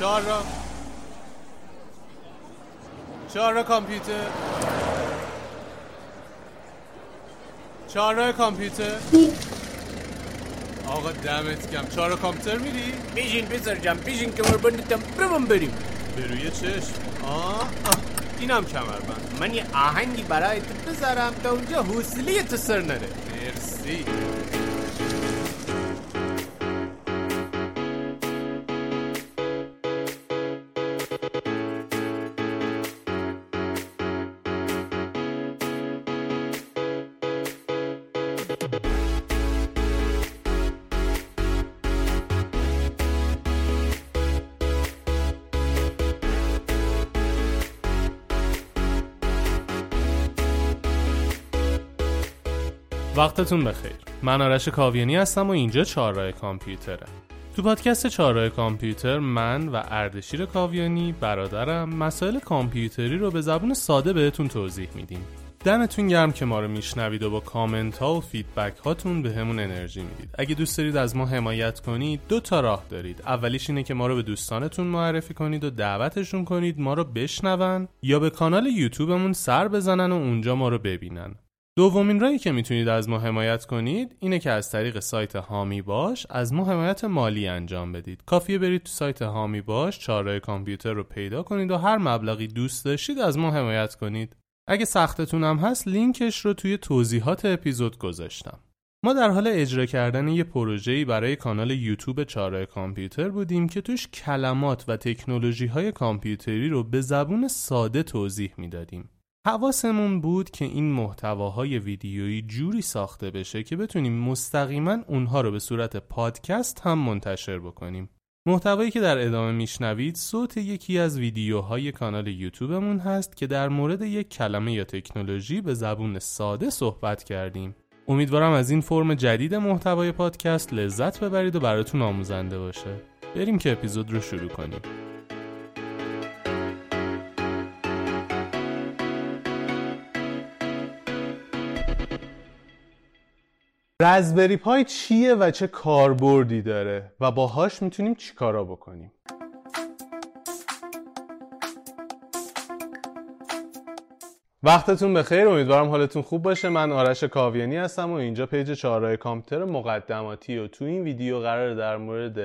چهار را. چهار را کامپیوتر. چهار را کامپیوتر. آقا دمت کم چهار را کامپیوتر میری؟ بیشین پسر جم بیشین که مربندتم برم بریم. به روی چشم. آه, آه. اینم کمربند. من یه آهنگی برای تو بذارم تا اونجا حوصله تو سر نره. مرسی. وقتتون بخیر. من آرش کاویانی هستم و اینجا چهارراه کامپیوتره. تو پادکست چهارراه کامپیوتر من و اردشیر کاویانی برادرم مسائل کامپیوتری رو به زبون ساده بهتون توضیح میدیم. دمتون گرم که ما رو میشنوید و با کامنت ها و feedback هاتون به همون انرژی می‌دید. اگه دوست دارید از ما حمایت کنید دو تا راه دارید. اولیش اینه که ما رو به دوستانتون معرفی کنید و دعوتشون کنید ما رو بشنون یا به کانال یوتیوبمون سر بزنن و اونجا ما رو ببینن. دومین راهی که می‌تونید از ما حمایت کنید اینه که از طریق سایت هامی باش از ما حمایت مالی انجام بدید. کافیه برید تو سایت هامی باش چاره کامپیوتر رو پیدا کنید و هر مبلغی دوست داشتید از ما حمایت کنید. اگه سختتون هم هست لینکش رو توی توضیحات اپیزود گذاشتم. ما در حال اجرا کردن یه پروژه‌ای برای کانال یوتیوب چاره کامپیوتر بودیم که توش کلمات و تکنولوژی های کامپیوتری رو به زبون ساده توضیح می‌دادیم. حواسمون بود که این محتواهای ویدیویی جوری ساخته بشه که بتونیم مستقیما اونها رو به صورت پادکست هم منتشر بکنیم. محتوایی که در ادامه میشنوید صوت یکی از ویدیوهای کانال یوتیوبمون هست که در مورد یک کلمه یا تکنولوژی به زبون ساده صحبت کردیم. امیدوارم از این فرم جدید محتوای پادکست لذت ببرید و براتون آموزنده باشه. بریم که اپیزود رو شروع کنیم. رزبری پای چیه و چه کاربردی داره و باهاش می‌تونیم چیکارا بکنیم؟ وقتتون بخیر امیدوارم حالتون خوب باشه. من آرش کاویانی هستم و اینجا پیج چهارراه کامپیوتر مقدماتی و تو این ویدیو قرار در مورد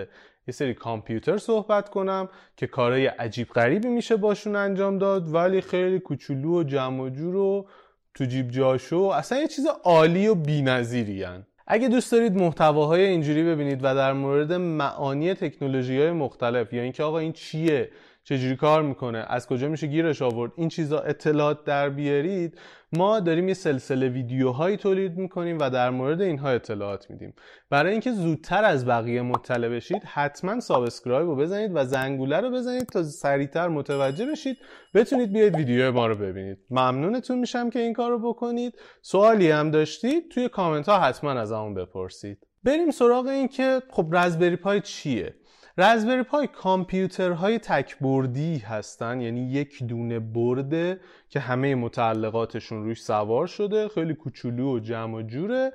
یه سری کامپیوتر صحبت کنم که کارهای عجیب غریبی میشه باشون انجام داد ولی خیلی کوچولو و جمع و جور و تو جیب جاشو اصلا یه چیز عالی و بی‌نظیری اگه دوست دارید محتواهای اینجوری ببینید و در مورد معانی تکنولوژی های مختلف یا اینکه آقا این چیه؟ چجوری کار می‌کنه؟ از کجا میشه گیرش آورد؟ این چیزا اطلاعات در بیارید. ما داریم یه سلسله ویدیوهایی تولید می‌کنیم و در مورد اینها اطلاعات میدیم. برای اینکه زودتر از بقیه مطلع بشید حتما subscribe رو بزنید و زنگوله رو بزنید تا سریعتر متوجه بشید. بتونید بیاید ویدیو ما رو ببینید. ممنونتون میشم که این کار رو بکنید. سوالی هم داشتید توی کامنت ها حتما از همون بپرسید. بریم سراغ این که خب رزبری پای چیه؟ رزبری پای کامپیوترهای تکبردی هستن. یعنی یک دونه برده که همه متعلقاتشون روش سوار شده خیلی کوچولو و جمع و جوره.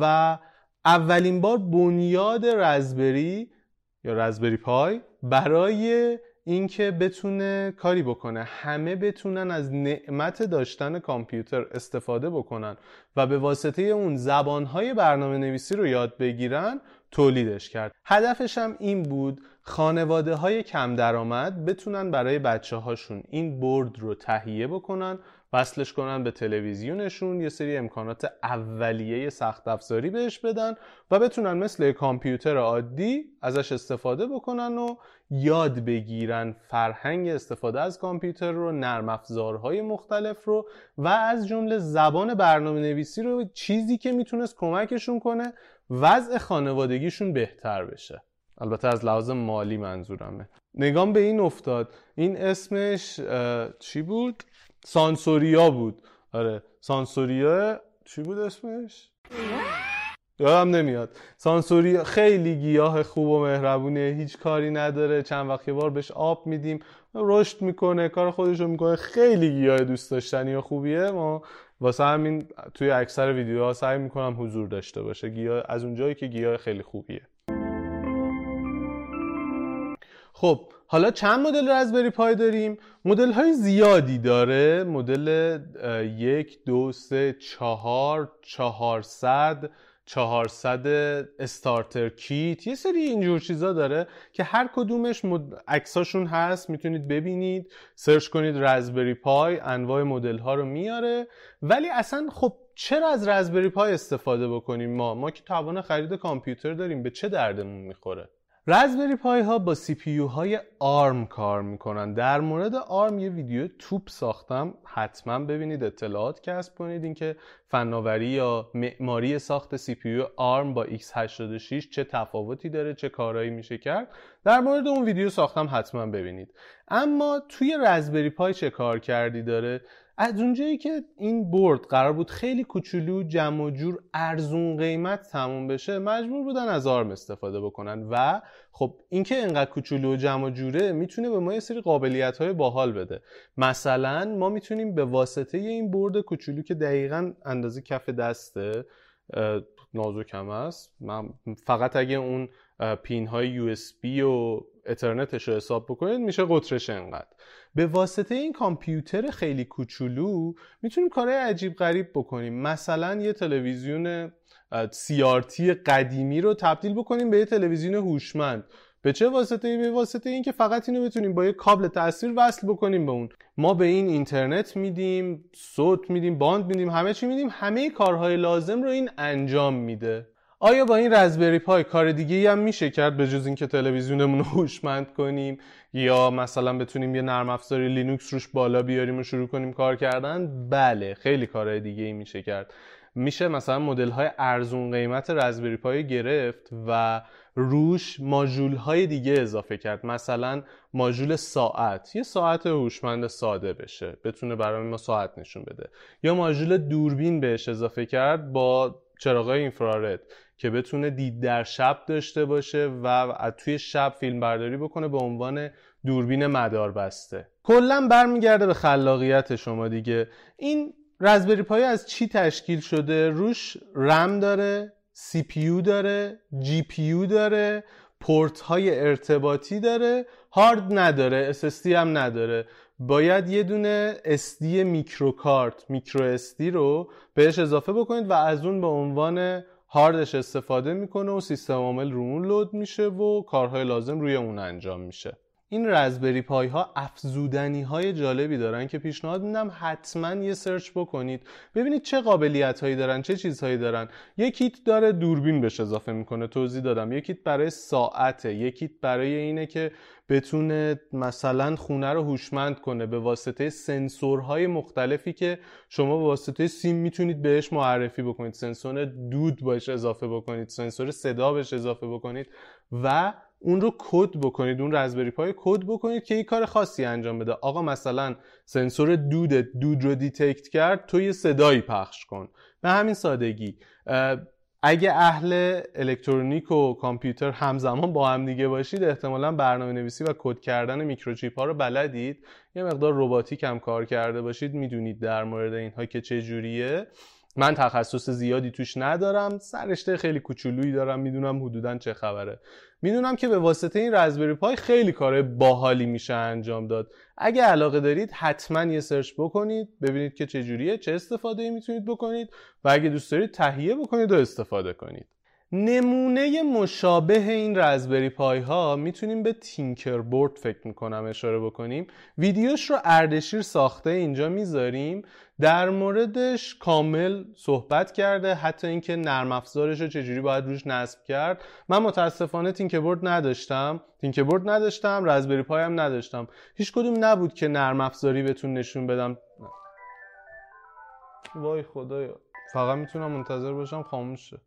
و اولین بار بنیاد رزبری یا رزبری پای برای اینکه بتونه کاری بکنه. همه بتونن از نعمت داشتن کامپیوتر استفاده بکنن و به واسطه اون زبانهای برنامه نویسی رو یاد بگیرن. تولیدش کرد. هدفش هم این بود خانواده های کم درآمد بتونن برای بچه هاشون این برد رو تهیه بکنن وصلش کنن به تلویزیونشون یه سری امکانات اولیه سخت افزاری بهش بدن و بتونن مثل کامپیوتر عادی ازش استفاده بکنن و یاد بگیرن فرهنگ استفاده از کامپیوتر رو نرم افزارهای مختلف رو و از جمله زبان برنامه نویسی رو چیزی که می‌تونست کمکشون کنه وضع خانوادگیشون بهتر بشه. البته از لحاظ مالی منظورمه. نگام به این افتاد. این اسمش چی بود؟ سانسوریا بود. آره سانسوریا چی بود اسمش؟ یادم نمیاد. سانسوریا خیلی گیاه خوب و مهربونه هیچ کاری نداره. چند وقت بار بهش آب میدیم. رشد می‌کنه کار خودشو می‌کنه. خیلی گیاه دوست داشتنی و خوبیه. ما واسه همین توی اکثر ویدیوها سعی می‌کنم حضور داشته باشه. گیاه از اونجایی که گیاه خیلی خوبیه. خب حالا چند مدل رزبری پای داریم؟ مدل های زیادی داره. مدل یک دو سه چهار چهارصد 400 استارتر کیت. یه سری اینجور چیزا داره که هر کدومش. عکساشون هست. می‌تونید ببینید سرچ کنید رزبری پای انواع مدل ها رو میاره. ولی اصلا خب چرا از رزبری پای استفاده بکنیم ما؟ ما که توان خرید کامپیوتر داریم به چه دردمون می‌خوره؟ رزبری پای ها با CPU های ARM کار می‌کنن. در مورد ARM یه ویدیو توپ ساختم. حتما ببینید اطلاعات کسب کنید. اینکه فناوری یا معماری ساخت CPU ARM با x86 چه تفاوتی داره چه کارهایی میشه کرد. در مورد اون ویدیو ساختم حتما ببینید. اما توی رزبری پای چه کار کردی داره؟ از اونجایی که این برد قرار بود خیلی کوچولو جمع و جور ارزون قیمت تموم بشه مجبور بودن از ARM استفاده بکنن و خب اینکه اینقدر کوچولو و جمع و جوره می‌تونه به ما یه سری قابلیت های باحال بده. مثلا ما می‌تونیم به واسطه این برد کوچولو که دقیقا اندازه کف دسته نازک هم است. من فقط اگه اون پین های یو و اترنتش رو حساب بکنید میشه قطرش انقدر. به واسطه این کامپیوتر خیلی کوچولو می‌تونیم کارهای عجیب غریب بکنیم. مثلا یه تلویزیون CRT قدیمی رو تبدیل بکنیم به یه تلویزیون هوشمند. به چه واسطه به واسطه این که فقط اینو بتونیم با یه کابل تاثیر وصل بکنیم به اون. ما به این اینترنت میدیم صوت میدیم باند میدیم همه چی میدیم همه کارهای لازم رو این انجام میده. آیا با این رزبری پای کار دیگه هم میشه کرد به جز اینکه تلویزیونمون رو هوشمند کنیم؟ یا مثلا بتونیم یه نرم افزاری لینوکس روش بالا بیاریم و شروع کنیم کار کردن؟ بله خیلی کارهای دیگه ای میشه کرد. میشه مثلا مدل های ارزون قیمت رزبری پای گرفت و روش ماژول های دیگه اضافه کرد. مثلا ماژول ساعت. یه ساعت هوشمند ساده بشه. بتونه برای ما ساعت نشون بده. یا ماژول دوربین بهش اضافه کرد با چراغای اینفرارد که بتونه دید در شب داشته باشه و توی شب فیلم برداری بکنه به عنوان دوربین مدار بسته کلا برمیگرده به خلاقیت شما دیگه. این رزبری پای از چی تشکیل شده؟ روش رم داره CPU داره GPU داره پورت های ارتباطی داره هارد نداره SSD هم نداره. باید یه دونه SD micro کارت micro SD رو بهش اضافه بکنید و از اون به عنوان هاردش استفاده می‌کنه و سیستم عامل رو اون لود میشه و کارهای لازم روی اون انجام میشه. این رزبری پای ها افزودنی های جالبی دارن که پیشنهاد میدم حتما یه سرچ بکنید. ببینید چه قابلیت هایی دارن چه چیزهایی دارن. یکیت داره دوربین بهش اضافه می‌کنه توضیح دادم. یکیت برای ساعته یکیت برای اینه که بتونه مثلا خونه رو هوشمند کنه به واسطه سنسورهای مختلفی که شما به واسطه سیم می‌تونید بهش معرفی بکنید. سنسور دود باش اضافه بکنید سنسور صدا بهش اضافه بکنید و اون رو کد بکنید اون رزبری پای کد بکنید که این کار خاصی انجام بده. آقا مثلا سنسور دود دود رو detect کرد تو یه صدایی پخش کن. به همین سادگی. اگه اهل الکترونیک و کامپیوتر همزمان با هم دیگه باشید احتمالا برنامه نویسی و کد کردن میکروچیپ ها رو بلدید. یه مقدار روباتیک هم کار کرده باشید می‌دونید در مورد اینها که چه جوریه. من تخصص زیادی توش ندارم سررشته خیلی کوچولویی دارم می‌دونم حدودا چه خبره. می‌دونم که به واسطه این رزبری پای خیلی کار باحالی میشه انجام داد. اگه علاقه دارید حتما یه search بکنید ببینید که چه جوریه چه استفاده می‌تونید بکنید و اگه دوست دارید تهیه بکنید و استفاده کنید. نمونه مشابه این رزبری پای ها می‌تونیم به تینکر بورد فکر می‌کنم اشاره بکنیم. ویدیوش رو اردشیر ساخته اینجا می‌ذاریم. در موردش کامل صحبت کرده حتی اینکه نرم افزارش رو چجوری باید روش نصب کرد. من متاسفانه تینکر بورد نداشتم. تینکر بورد نداشتم رزبری پای هم نداشتم. هیچ کدوم نبود که نرم افزاری بهتون نشون بدم. وای خدایا. فقط می‌تونم منتظر باشم خاموشه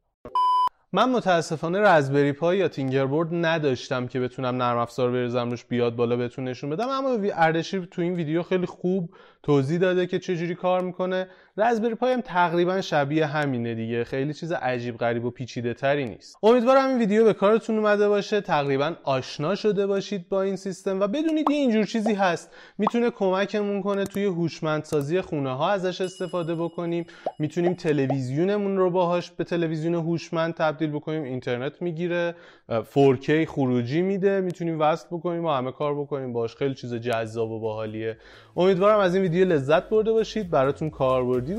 من متاسفانه رزبری پای یا تینگربورد نداشتم که بتونم نرم افزار بریزم روش بیاد بالا بهتون نشون بدم. اما اردشیر تو این ویدیو خیلی خوب توضیح داده که چجوری کار می‌کنه. رزبری پای هم تقریبا شبیه همینه دیگه خیلی چیز عجیب غریب و پیچیده تری نیست. امیدوارم این ویدیو به کارتون اومده باشه تقریبا آشنا شده باشید با این سیستم و بدونید یه اینجور چیزی هست. می‌تونه کمکمون کنه توی هوشمندسازی خونه ها ازش استفاده بکنیم. می‌تونیم تلویزیونمون رو باهاش به تلویزیون هوشمند تبدیل بکنیم اینترنت می‌گیره 4K خروجی میده می‌تونیم وصل بکنیم و همه کار بکنیم. باش خیلی چیز جذاب و باحالیه. امیدوارم از این ویدیو لذت برده باشید. براتون کاربردی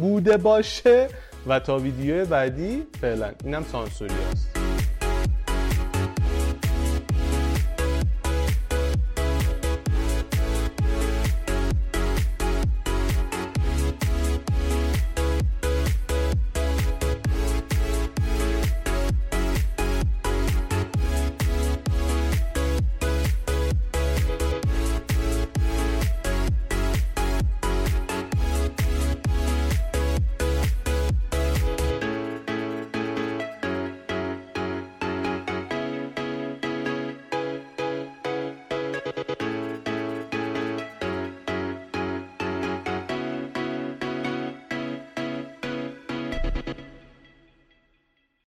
بوده باشه. و تا ویدیو بعدی فعلا. اینم سانسوری است